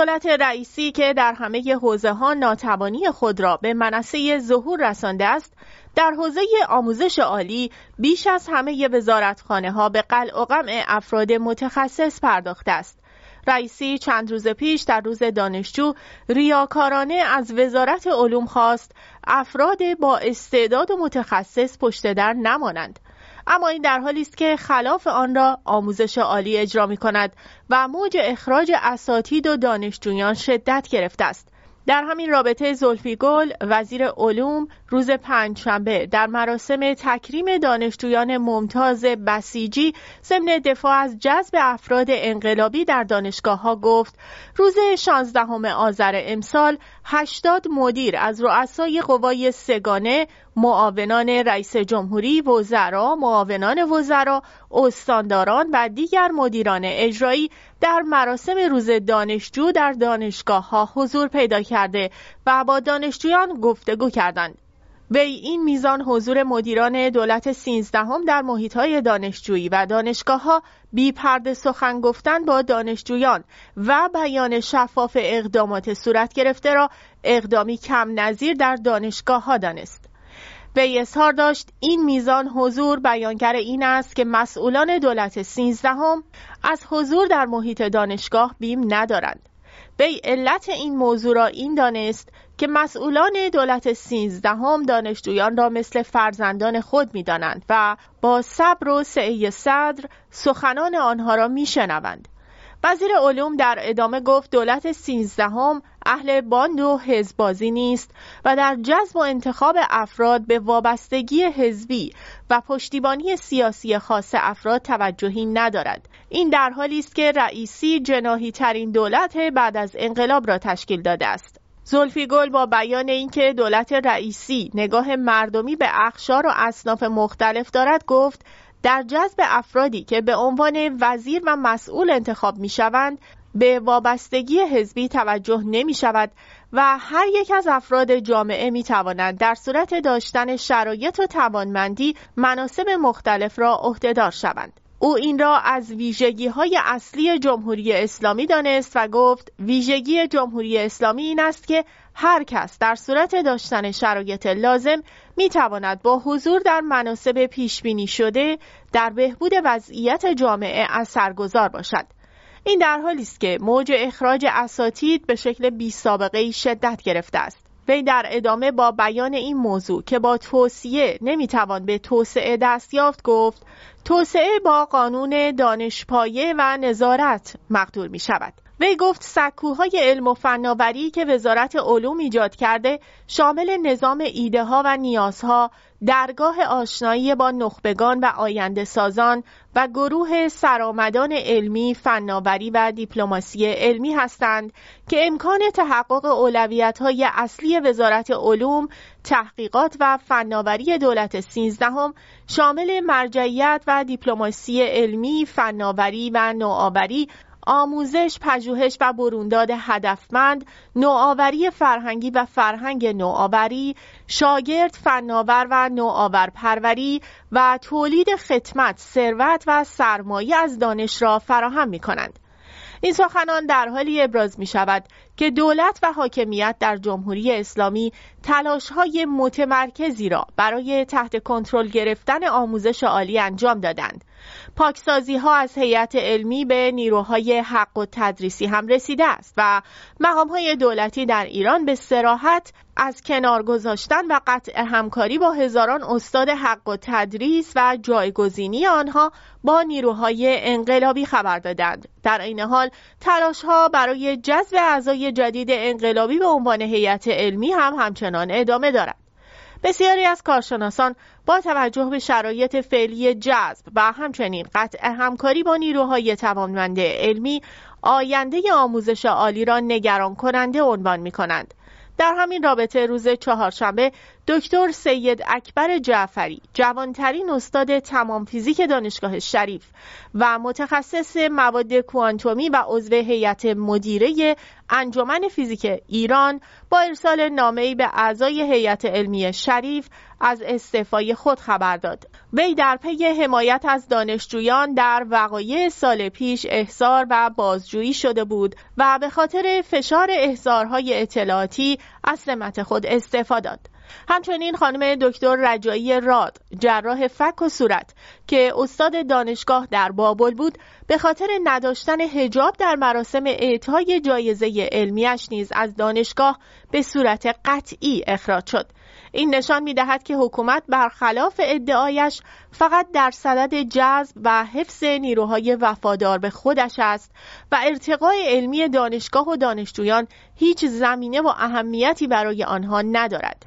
دولت رئیسی که در همه حوزه ها ناتوانی خود را به منصه ظهور رسانده است در حوزه آموزش عالی بیش از همه وزارتخانه ها به قلع و قمع افراد متخصص پرداخته است. رئیسی چند روز پیش در روز دانشجو ریاکارانه از وزارت علوم خواست افراد با استعداد و متخصص پشت در نمانند. اما این در حالی است که خلاف آن را آموزش عالی اجرا می کند و موج اخراج اساتید و دانشجویان شدت گرفته است. در همین رابطه زلفی گل وزیر علوم روز پنجشنبه در مراسم تکریم دانشجویان ممتاز بسیجی ضمن دفاع از جذب افراد انقلابی در دانشگاه ها گفت روز 16 آذر امسال 80 مدیر از رؤسای قوای سگانه معاونان رئیس جمهوری وزرا معاونان وزرا استانداران و دیگر مدیران اجرایی در مراسم روز دانشجو در دانشگاه ها حضور پیدا کرده و با دانشجویان گفتگو کردند وی این میزان حضور مدیران دولت سینزدهم در محیط های دانشجویی و دانشگاه ها بی پرده سخن گفتن با دانشجویان و بیان شفاف اقدامات صورت گرفته را اقدامی کم نظیر در دانشگاه ها دانست. وی اظهار داشت این میزان حضور بیانگر این است که مسئولان دولت سینزدهم از حضور در محیط دانشگاه بیم ندارند. وی علت این موضوع را این دانست که مسئولان دولت سینزدهم دانشجویان را مثل فرزندان خود می‌دانند و با صبر و سعی صدر سخنان آنها را میشنوند وزیر علوم در ادامه گفت دولت سینزدهم اهل باند و حزبازی نیست و در جذب و انتخاب افراد به وابستگی حزبی و پشتیبانی سیاسی خاص افراد توجهی ندارد. این در حالی است که رئیسی جناهی ترین دولت بعد از انقلاب را تشکیل داده است. زلفی گل با بیان اینکه دولت رئیسی نگاه مردمی به اخشار و اصناف مختلف دارد گفت در جذب افرادی که به عنوان وزیر و مسئول انتخاب می شوند به وابستگی حزبی توجه نمی شود و هر یک از افراد جامعه می توانند در صورت داشتن شرایط و توانمندی مناسب مختلف را عهدهدار شوند. او این را از ویژگی های اصلی جمهوری اسلامی دانست و گفت ویژگی جمهوری اسلامی این است که هر کس در صورت داشتن شرایط لازم می تواند با حضور در مناسب پیش بینی شده در بهبود وضعیت جامعه اثرگذار باشد. این در حالی است که موج اخراج اساتید به شکل بی سابقه شدت گرفته است. وی در ادامه با بیان این موضوع که با توصیه نمی‌توان به توسعه دست یافت گفت توسعه با قانون دانشپایه و نظارت مقدور می شود. وی گفت سکوهای علم و فناوری که وزارت علوم ایجاد کرده شامل نظام ایده ها و نیازها درگاه آشنایی با نخبگان و آینده سازان و گروه سرآمدان علمی، فناوری و دیپلماسی علمی هستند که امکان تحقق اولویت های اصلی وزارت علوم، تحقیقات و فناوری دولت سیزدهم شامل مرجعیت و دیپلماسی علمی، فناوری و نوآوری آموزش، پژوهش و برونداد هدفمند، نوآوری فرهنگی و فرهنگ نوآوری، شاگرد فناور و نوآور پروری و تولید خدمت، ثروت و سرمایه از دانش را فراهم می کنند. این سخنان در حالی ابراز می شود که دولت و حاکمیت در جمهوری اسلامی تلاش های متمرکزی را برای تحت کنترل گرفتن آموزش عالی انجام دادند پاکسازی ها از هیئت علمی به نیروهای حق و تدریسی هم رسیده است و مقام های دولتی در ایران به سراحت از کنار گذاشتن و قطع همکاری با هزاران استاد حق و تدریس و جایگزینی آنها با نیروهای انقلابی خبر دادند. در این حال تلاش ها برای جذب اعضای جدید انقلابی به عنوان هیئت علمی هم همچنان ادامه دارد. بسیاری از کارشناسان با توجه به شرایط فعلی جذب و همچنین قطع همکاری با نیروهای توانمند علمی آینده آموزش عالی را نگران کننده عنوان می کنند. در همین رابطه روز چهارشنبه دکتر سید اکبر جعفری جوانترین استاد تمام فیزیک دانشگاه شریف و متخصص مواد کوانتومی و عضو هیئت مدیره انجمن فیزیک ایران با ارسال نامه‌ای به اعضای هیئت علمی شریف از استعفای خود خبر داد. وی در پی حمایت از دانشجویان در وقایع سال پیش احضار و بازجویی شده بود و به خاطر فشار احضارهای اطلاعاتی از سمت خود استعفا داد. همچنین خانم دکتر رجایی راد جراح فک و صورت که استاد دانشگاه در بابل بود به خاطر نداشتن هجاب در مراسم اعطای جایزه علمیش نیز از دانشگاه به صورت قطعی اخراج شد. این نشان می دهد که حکومت برخلاف ادعایش فقط در صدد جذب و حفظ نیروهای وفادار به خودش است و ارتقای علمی دانشگاه و دانشجویان هیچ زمینه و اهمیتی برای آنها ندارد.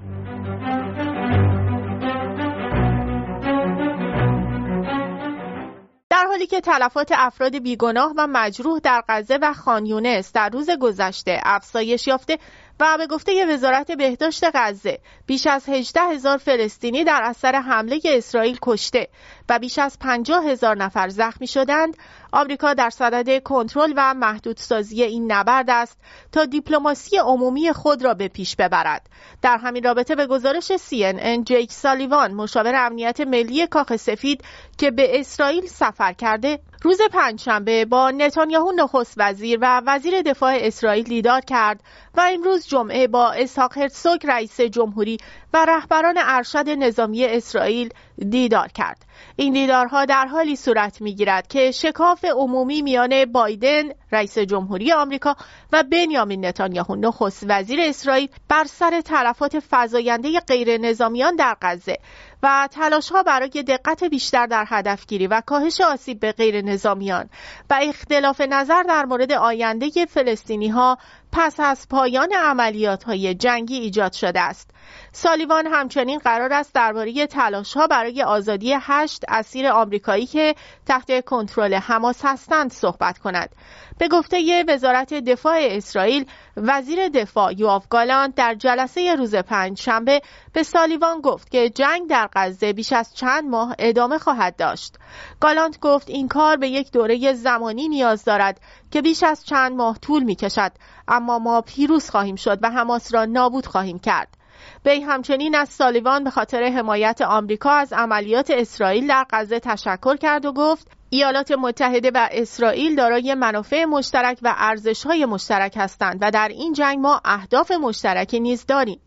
در حالی که تلفات افراد بیگناه و مجروح در غزه و خانیونس در روز گذشته افزایش یافته و به گفته وزارت بهداشت غزه بیش از 18 هزار فلسطینی در اثر حمله اسرائیل کشته و بیش از 50 هزار نفر زخمی شدند. آمریکا در صدد کنترل و محدودسازی این نبرد است تا دیپلماسی عمومی خود را به پیش ببرد. در همین رابطه به گزارش CNN جیک سالیوان مشاور امنیت ملی کاخ سفید که به اسرائیل سفر کرده روز پنجشنبه با نتانیاهو نخست وزیر و وزیر دفاع اسرائیل دیدار کرد و امروز جمعه با اسحاق هرتسوگ رئیس جمهوری و رهبران ارشد نظامی اسرائیل دیدار کرد. این دیدارها در حالی صورت می‌گیرد که شکاف عمومی میان بایدن رئیس جمهوری آمریکا و بنیامین نتانیاهو نخست وزیر اسرائیل بر سر تلفات فزاینده غیر نظامیان در غزه و تلاش ها برای دقت بیشتر در هدفگیری و کاهش آسیب به غیر نظامیان و اختلاف نظر در مورد آینده فلسطینی ها پس از پایان عملیات های جنگی ایجاد شده است. سالیوان همچنین قرار است درباره تلاش ها برای آزادی هشت اسیر آمریکایی که تحت کنترل حماس هستند صحبت کند. به گفته وزارت دفاع اسرائیل وزیر دفاع یواف گالانت در جلسه روز پنج شنبه به سالیوان گفت که جنگ در غزه بیش از چند ماه ادامه خواهد داشت. گالانت گفت این کار به یک دوره زمانی نیاز دارد که بیش از چند ماه طول می کشد اما ما پیروز خواهیم شد و حماس را نابود خواهیم کرد. وی همچنین از سالیوان به خاطر حمایت آمریکا از عملیات اسرائیل در غزه تشکر کرد و گفت ایالات متحده و اسرائیل دارای منافع مشترک و ارزش‌های مشترک هستند و در این جنگ ما اهداف مشترکی نیز داریم.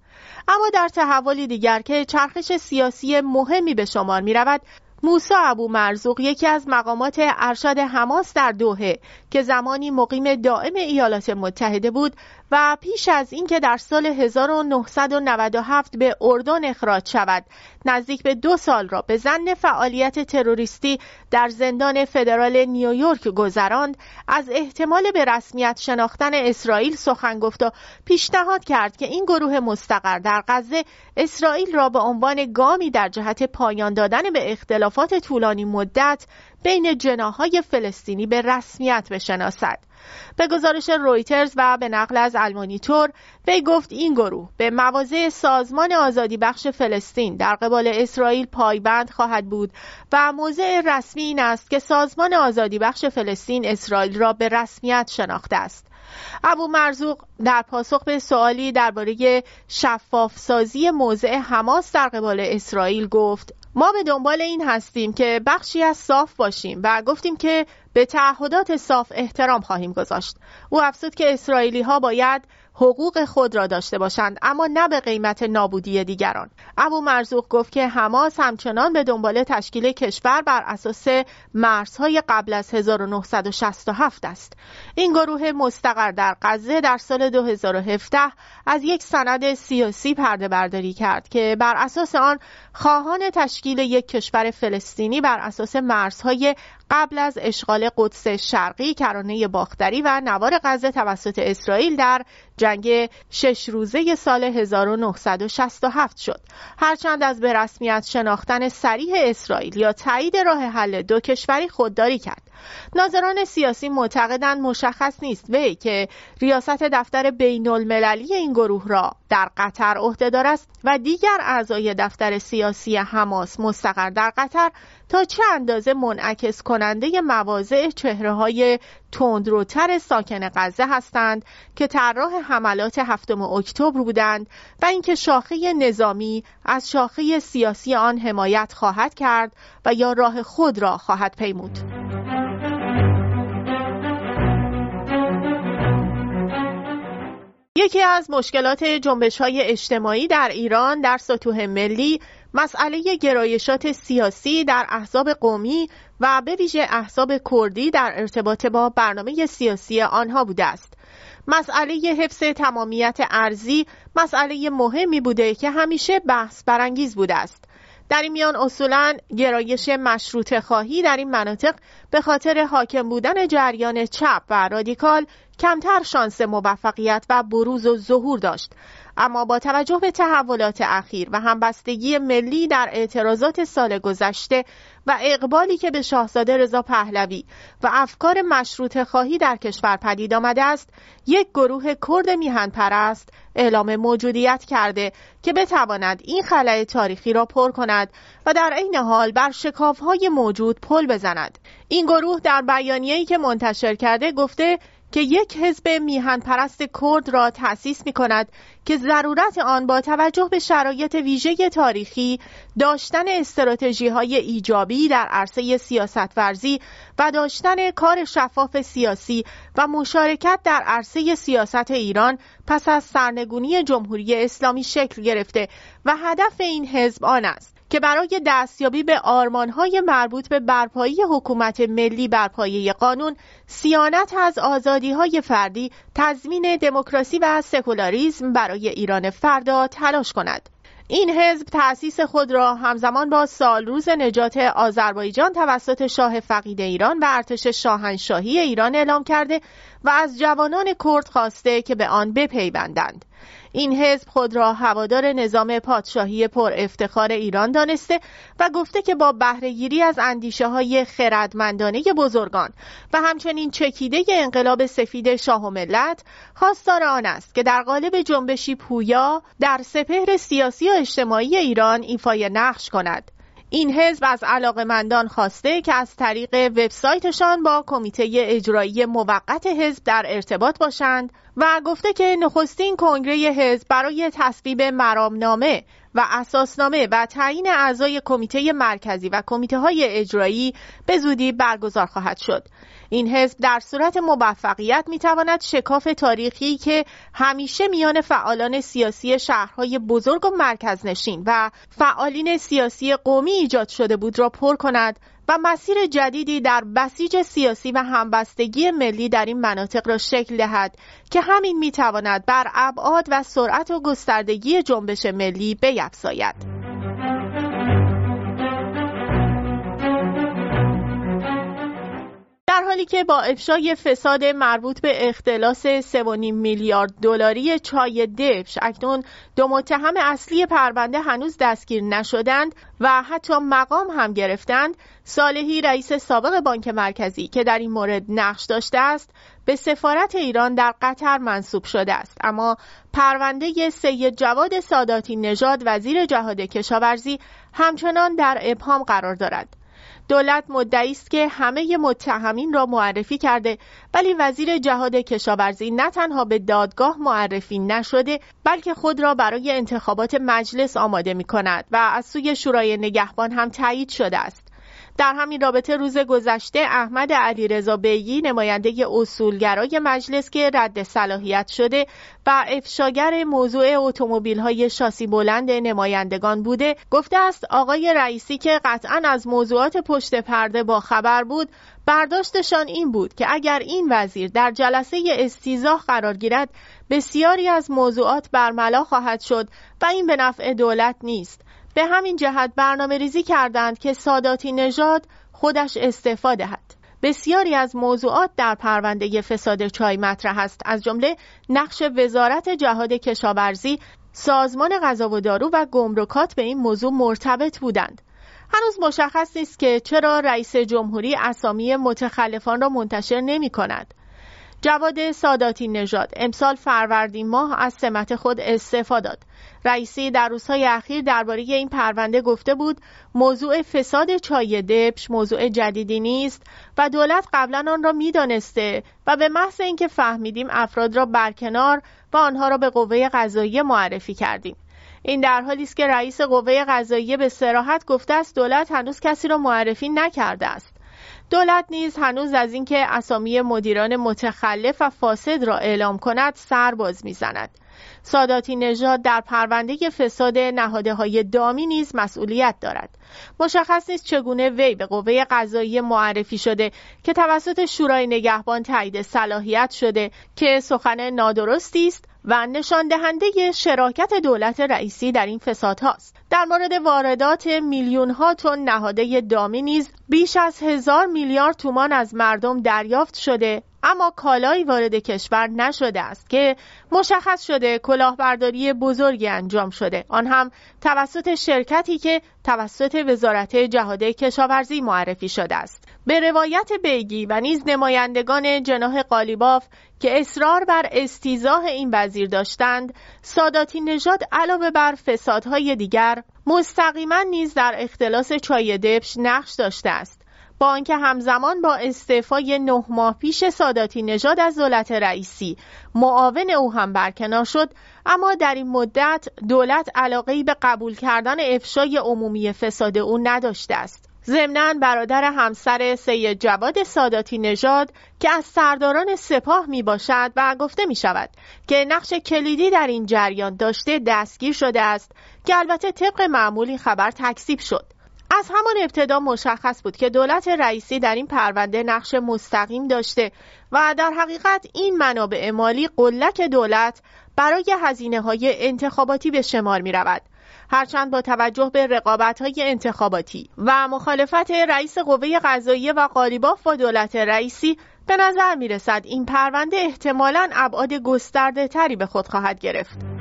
اما در تحولی دیگر که چرخش سیاسی مهمی به شمار می رود موسا ابو مرزوق یکی از مقامات ارشد حماس در دوهه که زمانی مقیم دائم ایالات متحده بود و پیش از اینکه در سال 1997 به اردن اخراج شود نزدیک به دو سال را به زن فعالیت تروریستی در زندان فدرال نیویورک گذراند از احتمال به رسمیت شناختن اسرائیل سخن گفت و پیشنهاد کرد که این گروه مستقر در غزه اسرائیل را به عنوان گامی در جهت پایان دادن به اختلافات طولانی مدت بین جناهای فلسطینی به رسمیت بشناسد. به گزارش رویترز و به نقل از المانیتور وی گفت این گروه به مواضع سازمان آزادی بخش فلسطین در قبال اسرائیل پایبند خواهد بود و موضع رسمی این است که سازمان آزادی بخش فلسطین اسرائیل را به رسمیت شناخته است. ابو مرزوق در پاسخ به سوالی درباره شفاف سازی موضع حماس در قبال اسرائیل گفت ما به دنبال این هستیم که بخشی از صاف باشیم و گفتیم که به تعهدات صاف احترام خواهیم گذاشت. او افزود که اسرائیلی ها باید حقوق خود را داشته باشند اما نه به قیمت نابودی دیگران. ابو مرزوق گفت که حماس همچنان به دنبال تشکیل کشور بر اساس مرزهای قبل از 1967 است. این گروه مستقر در غزه در سال 2017 از یک سند سیاسی پرده برداری کرد که بر اساس آن خواهان تشکیل یک کشور فلسطینی بر اساس مرزهای قبل از اشغال قدس شرقی کرانه باختری و نوار غزه توسط اسرائیل در جنگ شش روزه سال 1967 شد. هرچند از به رسمیت شناختن سریح اسرائیل یا تایید راه حل دو کشوری خودداری کرد. ناظران سیاسی معتقدند مشخص نیست وی که ریاست دفتر بین المللی این گروه را در قطر عهدهدار است و دیگر اعضای دفتر سیاسی حماس مستقر در قطر تا چه اندازه منعکس کننده مواضع چهره های تندروتر ساکن غزه هستند که طراح حملات هفتم اکتبر بودند و اینکه شاخه نظامی از شاخه سیاسی آن حمایت خواهد کرد و یا راه خود را خواهد پیمود. یکی از مشکلات جنبش های اجتماعی در ایران در سطوح ملی مسئله گرایشات سیاسی در احزاب قومی و به ویژه احزاب کردی در ارتباط با برنامه سیاسی آنها بوده است. مسئله حفظ تمامیت ارزی مسئله مهمی بوده که همیشه بحث برانگیز بوده است. در این میان اصولا گرایش مشروط خواهی در این مناطق به خاطر حاکم بودن جریان چپ و رادیکال کمتر شانس موفقیت و بروز و ظهور داشت اما با توجه به تحولات اخیر و همبستگی ملی در اعتراضات سال گذشته و اقبالی که به شاهزاده رضا پهلوی و افکار مشروط خواهی در کشور پدید آمده است یک گروه کرد میهن پرست اعلام موجودیت کرده که بتواند این خلای تاریخی را پر کند و در عین حال بر های موجود پل بزند. این گروه در بیانیه‌ای که منتشر کرده گفته که یک حزب میهن پرست کرد را تأسیس می کند که ضرورت آن با توجه به شرایط ویژه تاریخی داشتن استراتژی های ایجابی در عرصه سیاست ورزی و داشتن کار شفاف سیاسی و مشارکت در عرصه سیاست ایران پس از سرنگونی جمهوری اسلامی شکل گرفته و هدف این حزب آن است. که برای دستیابی به آرمانهای مربوط به برپایی حکومت ملی بر پایه قانون سیانت از آزادیهای فردی تضمین دموکراسی و سکولاریزم برای ایران فردا تلاش کند این حزب تأسیس خود را همزمان با سال روز نجات آذربایجان توسط شاه فقید ایران و ارتش شاهنشاهی ایران اعلام کرده و از جوانان کرد خواسته که به آن بپیوندند. این حزب خود را هوادار نظام پادشاهی پر افتخار ایران دانسته و گفته که با بهرهگیری از اندیشه های خردمندانه بزرگان و همچنین چکیده انقلاب سفید شاه و ملت خواستار آن است که در قالب جنبشی پویا در سپهر سیاسی و اجتماعی ایران ایفای نقش کند. این حزب از علاقمندان خواسته که از طریق وبسایتشان با کمیته اجرایی موقت حزب در ارتباط باشند و گفته که نخستین کنگره حزب برای تصویب مرامنامه و اساسنامه و تعیین اعضای کمیته مرکزی و کمیته های اجرایی به زودی برگزار خواهد شد. این حزب در صورت موفقیت می‌تواند شکاف تاریخی که همیشه میان فعالان سیاسی شهرهای بزرگ و مرکزنشین و فعالین سیاسی قومی ایجاد شده بود را پر کند و مسیر جدیدی در بسیج سیاسی و همبستگی ملی در این مناطق را شکل دهد که همین می‌تواند بر ابعاد و سرعت و گستردگی جنبش ملی بیفزاید. در حالی که با افشای فساد مربوط به اختلاس 3.5 میلیارد دلاری چای دفش اکنون دو متهم اصلی پرونده هنوز دستگیر نشدند و حتی مقام هم گرفتند. صالحی رئیس سابق بانک مرکزی که در این مورد نقش داشته است به سفارت ایران در قطر منصوب شده است. اما پرونده سید جواد ساداتی نژاد وزیر جهاد کشاورزی همچنان در ابهام قرار دارد. دولت مدعی است که همه متهمین را معرفی کرده ولی وزیر جهاد کشاورزی نه تنها به دادگاه معرفی نشده بلکه خود را برای انتخابات مجلس آماده می کند و از سوی شورای نگهبان هم تایید شده است. در همین رابطه روز گذشته احمد علیرضا بیگی نماینده اصولگرای مجلس که رد صلاحیت شده و افشاگر موضوع اتومبیل های شاسی بلند نمایندگان بوده گفته است آقای رئیسی که قطعا از موضوعات پشت پرده با خبر بود برداشتشان این بود که اگر این وزیر در جلسه استیزاه قرار گیرد بسیاری از موضوعات برملا خواهد شد و این به نفع دولت نیست. به همین جهت برنامه ریزی کردند که ساداتی نژاد خودش استعفا دهد. بسیاری از موضوعات در پرونده فساد چای مطرح است از جمله نقش وزارت جهاد کشاورزی سازمان غذا و دارو و گمرکات به این موضوع مرتبط بودند هنوز مشخص نیست که چرا رئیس جمهوری اسامی متخلفان را منتشر نمی کند. جواد ساداتی نژاد. امسال فروردین ماه از سمت خود استعفا داد. رئیسی در روزهای اخیر درباره این پرونده گفته بود موضوع فساد چای دبش موضوع جدیدی نیست و دولت قبلا آن را می‌دانسته و به محض اینکه فهمیدیم افراد را برکنار و آنها را به قوه قضاییه معرفی کردیم. این در حالی است که رئیس قوه قضاییه به سراحت گفته است دولت هنوز کسی را معرفی نکرده است. دولت نیز هنوز از اینکه اسامی مدیران متخلف و فاسد را اعلام کند سر باز می‌زند. ساداتی نژاد در پرونده فساد نهاده های دامی نیز مسئولیت دارد. مشخص نیست چگونه وی به قوه قضایی معرفی شده که توسط شورای نگهبان تایید صلاحیت شده که سخن نادرستی است و نشان دهنده شراکت دولت رئیسی در این فساد هاست. در مورد واردات میلیون ها تن نهاده دامی نیز بیش از هزار میلیارد تومان از مردم دریافت شده اما کالایی وارد کشور نشده است که مشخص شده کلاهبرداری بزرگی انجام شده. آن هم توسط شرکتی که توسط وزارت جهاده کشاورزی معرفی شده است. به روایت بیگی و نیز نمایندگان جناح قالیباف که اصرار بر استیزاه این وزیر داشتند ساداتی نژاد علاوه بر فسادهای دیگر مستقیما نیز در اختلاس چای دبش نقش داشته است. با آنکه همزمان با استعفای نه ماه پیش ساداتی نژاد از دولت رئیسی. معاون او هم برکنار شد اما در این مدت دولت علاقه به قبول کردن افشای عمومی فساد او نداشته است. ضمنا برادر همسر سید جواد ساداتی نژاد که از سرداران سپاه می باشد و گفته می شود که نقش کلیدی در این جریان داشته دستگیر شده است که البته طبق معمولی خبر تکذیب شد. از همان ابتدا مشخص بود که دولت رئیسی در این پرونده نقش مستقیم داشته و در حقیقت این منابع مالی قلک دولت برای هزینه های انتخاباتی به شمار می رود. هرچند با توجه به رقابت های انتخاباتی و مخالفت رئیس قوه قضاییه و قالیباف با دولت رئیسی به نظر می رسد این پرونده احتمالاً ابعاد گسترده تری به خود خواهد گرفت.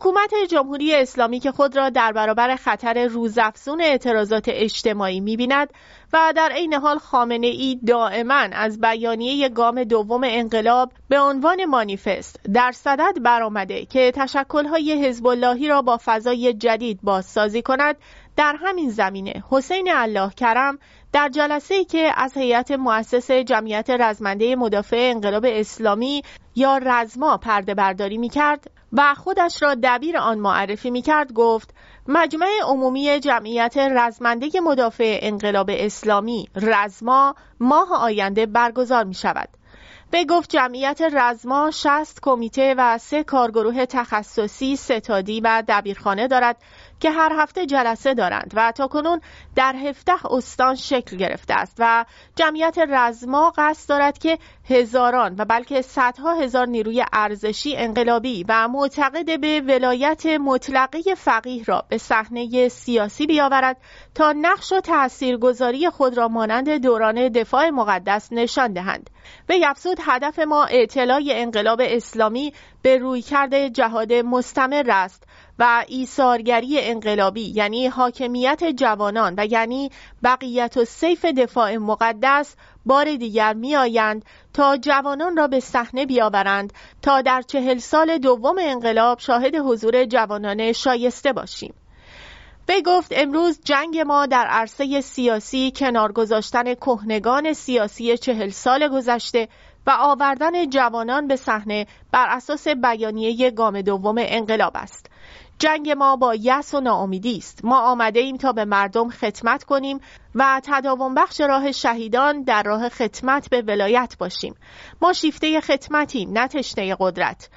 حکومت جمهوری اسلامی که خود را در برابر خطر روزافزون اعتراضات اجتماعی می‌بیند و در عین حال خامنه ای دائما از بیانیه گام دوم انقلاب به عنوان مانیفست در صدد برآمده که تشکل‌های حزب اللهی را با فضای جدید بازسازی کند در همین زمینه حسین الله کرم در جلسه که از هیئت مؤسس جمعیت رزمنده مدافع انقلاب اسلامی یا رزما پرده برداری می کرد و خودش را دبیر آن معرفی می کرد گفت مجمع عمومی جمعیت رزمنده مدافع انقلاب اسلامی رزما ماه آینده برگزار می شود. به گفت جمعیت رزما 60 کمیته و سه کارگروه تخصصی ستادی و دبیرخانه دارد که هر هفته جلسه دارند و تا کنون در هفته استان شکل گرفته است و جمعیت رزما قصد دارد که هزاران و بلکه صدها هزار نیروی ارزشی انقلابی و معتقد به ولایت مطلقه فقیه را به صحنه سیاسی بیاورد تا نقش و تاثیرگذاری خود را مانند دوران دفاع مقدس نشان دهند. به افزود هدف ما اطلاع انقلاب اسلامی به رویکرد جهاد مستمر است. و ایثارگری انقلابی یعنی حاکمیت جوانان و یعنی بقیت و سیف دفاع مقدس بار دیگر میآیند تا جوانان را به صحنه بیاورند تا در چهل سال دوم انقلاب شاهد حضور جوانان شایسته باشیم. به گفت امروز جنگ ما در عرصه سیاسی کنار گذاشتن کهنگان سیاسی چهل سال گذشته و آوردن جوانان به صحنه بر اساس بیانیه گام دوم انقلاب است. جنگ ما با یس و ناامیدی است. ما آمده ایم تا به مردم خدمت کنیم و تداوم بخش راه شهیدان در راه خدمت به ولایت باشیم. ما شیفته خدمتیم نه تشنه قدرت.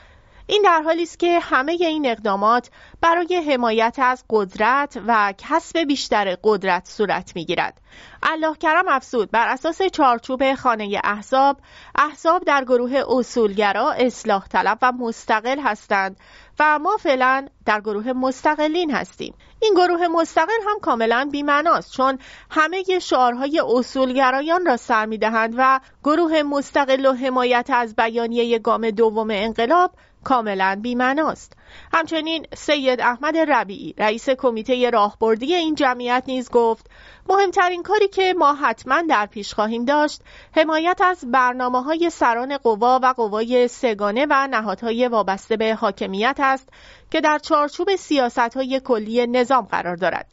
این در حالی است که همه این اقدامات برای حمایت از قدرت و کسب بیشتر قدرت صورت می‌گیرد. الله کرم افزود بر اساس چارچوب خانه احزاب احزاب در گروه اصولگرا اصلاح طلب و مستقل هستند و ما فعلا در گروه مستقلین هستیم این گروه مستقل هم کاملا بیمناست چون همه شعارهای اصولگرایان را سر می‌دهند و گروه مستقل و حمایت از بیانیه گام دوم انقلاب کاملا بیمناست همچنین سید احمد ربیعی رئیس کمیته راهبردی این جمعیت نیز گفت مهمترین کاری که ما حتما در پیش خواهیم داشت حمایت از برنامه های سران قوا و قوای سگانه و نهادهای وابسته به حاکمیت است که در چارچوب سیاست های کلی نظام قرار دارد.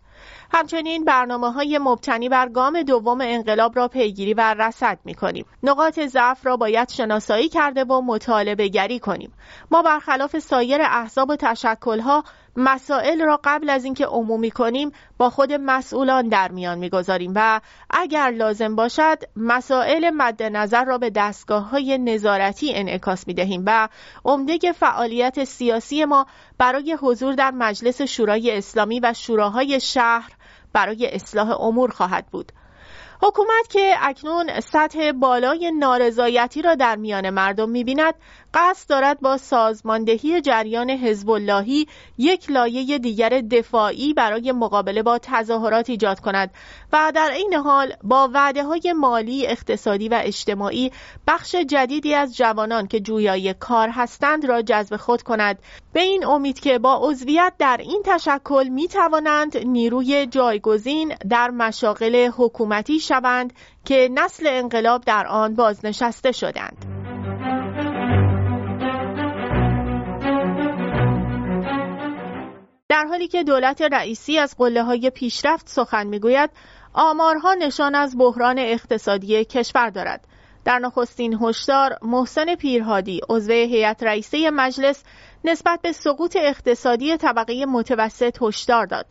همچنین برنامه های مبتنی بر گام دوم انقلاب را پیگیری و رصد می کنیم. نقاط ضعف را باید شناسایی کرده و مطالبه گری کنیم. ما برخلاف سایر احزاب و تشکلها مسائل را قبل از اینکه عمومی کنیم با خود مسئولان در میان می‌گذاریم و اگر لازم باشد مسائل مد نظر را به دستگاه های نظارتی انعکاس می دهیم و عمده فعالیت سیاسی ما برای حضور در مجلس شورای اسلامی و شوراهای شهر برای اصلاح امور خواهد بود. حکومت که اکنون سطح بالای نارضایتی را در میان مردم می‌بیند قصد دارد با سازماندهی جریان حزب اللهی یک لایه دیگر دفاعی برای مقابله با تظاهرات ایجاد کند و در این حال با وعده های مالی، اقتصادی و اجتماعی بخش جدیدی از جوانان که جویای کار هستند را جذب خود کند به این امید که با عضویت در این تشکل می توانند نیروی جایگزین در مشاغل حکومتی شوند که نسل انقلاب در آن بازنشسته شدند. در حالی که دولت رئیسی از قله های پیشرفت سخن می‌گوید آمارها نشان از بحران اقتصادی کشور دارد. در نخستین هشدار محسن پیرهادی عضو هیئت رئیسه مجلس نسبت به سقوط اقتصادی طبقه متوسط هشدار داد.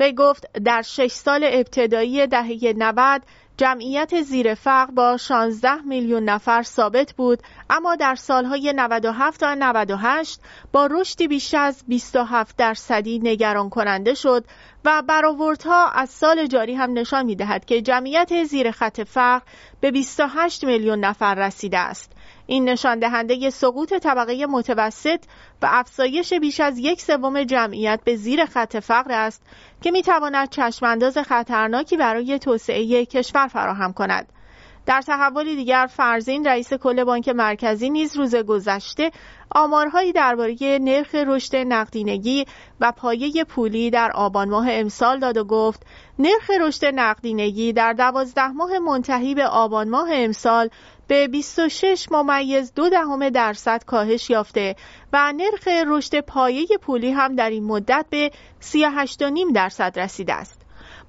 وی گفت در شش سال ابتدایی دهه 90 جمعیت زیر فقر با 16 میلیون نفر ثابت بود اما در سالهای 97 تا 98 با رشدی بیش از 27 درصدی نگران کننده شد و برآوردها از سال جاری هم نشان می دهد که جمعیت زیر خط فقر به 28 میلیون نفر رسیده است. این نشان دهنده سقوط طبقه متوسط و افزایش بیش از یک سوم جمعیت به زیر خط فقر است که می تواند چشمانداز خطرناکی برای توسعه کشور فراهم کند. در تحولی دیگر فرزین رئیس کل بانک مرکزی نیز روز گذشته آمارهایی درباره نرخ رشد نقدینگی و پایه پولی در آبان ماه امسال داد و گفت نرخ رشد نقدینگی در دوازده ماه منتهی به آبان ماه امسال به 26 ممیز دو دهم درصد کاهش یافته و نرخ رشد پایه پولی هم در این مدت به 38.5 درصد رسیده است.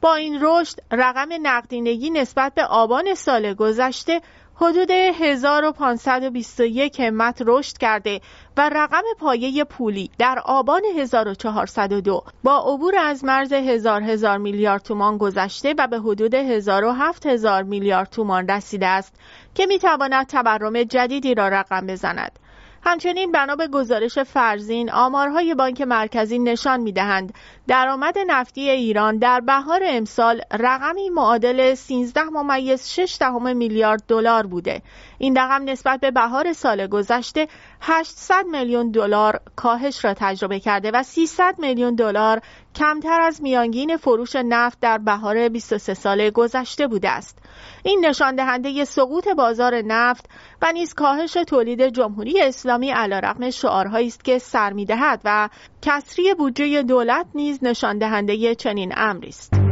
با این رشد رقم نقدینگی نسبت به آبان سال گذشته حدود 1521 همت رشد کرده و رقم پایه پولی در آبان 1402 با عبور از مرز هزار هزار میلیارد تومان گذشته و به حدود 1007 هزار میلیارد تومان رسیده است که می‌تواند تورم جدیدی را رقم بزند. همچنین بنا به گزارش فرزین آمارهای بانک مرکزی نشان می‌دهند درآمد نفتی ایران در بهار امسال رقمی معادل 13 ممیز 6 دهم میلیارد دلار بوده این رقم نسبت به بهار سال گذشته 800 میلیون دلار کاهش را تجربه کرده و 300 میلیون دلار کمتر از میانگین فروش نفت در بهار 23 سال گذشته بوده است. این نشان دهنده سقوط بازار نفت و نیز کاهش تولید جمهوری اسلامی علیرغم شعارهایی است که سر می‌دهد و کسری بودجه دولت نیز نشان دهنده چنین امری است.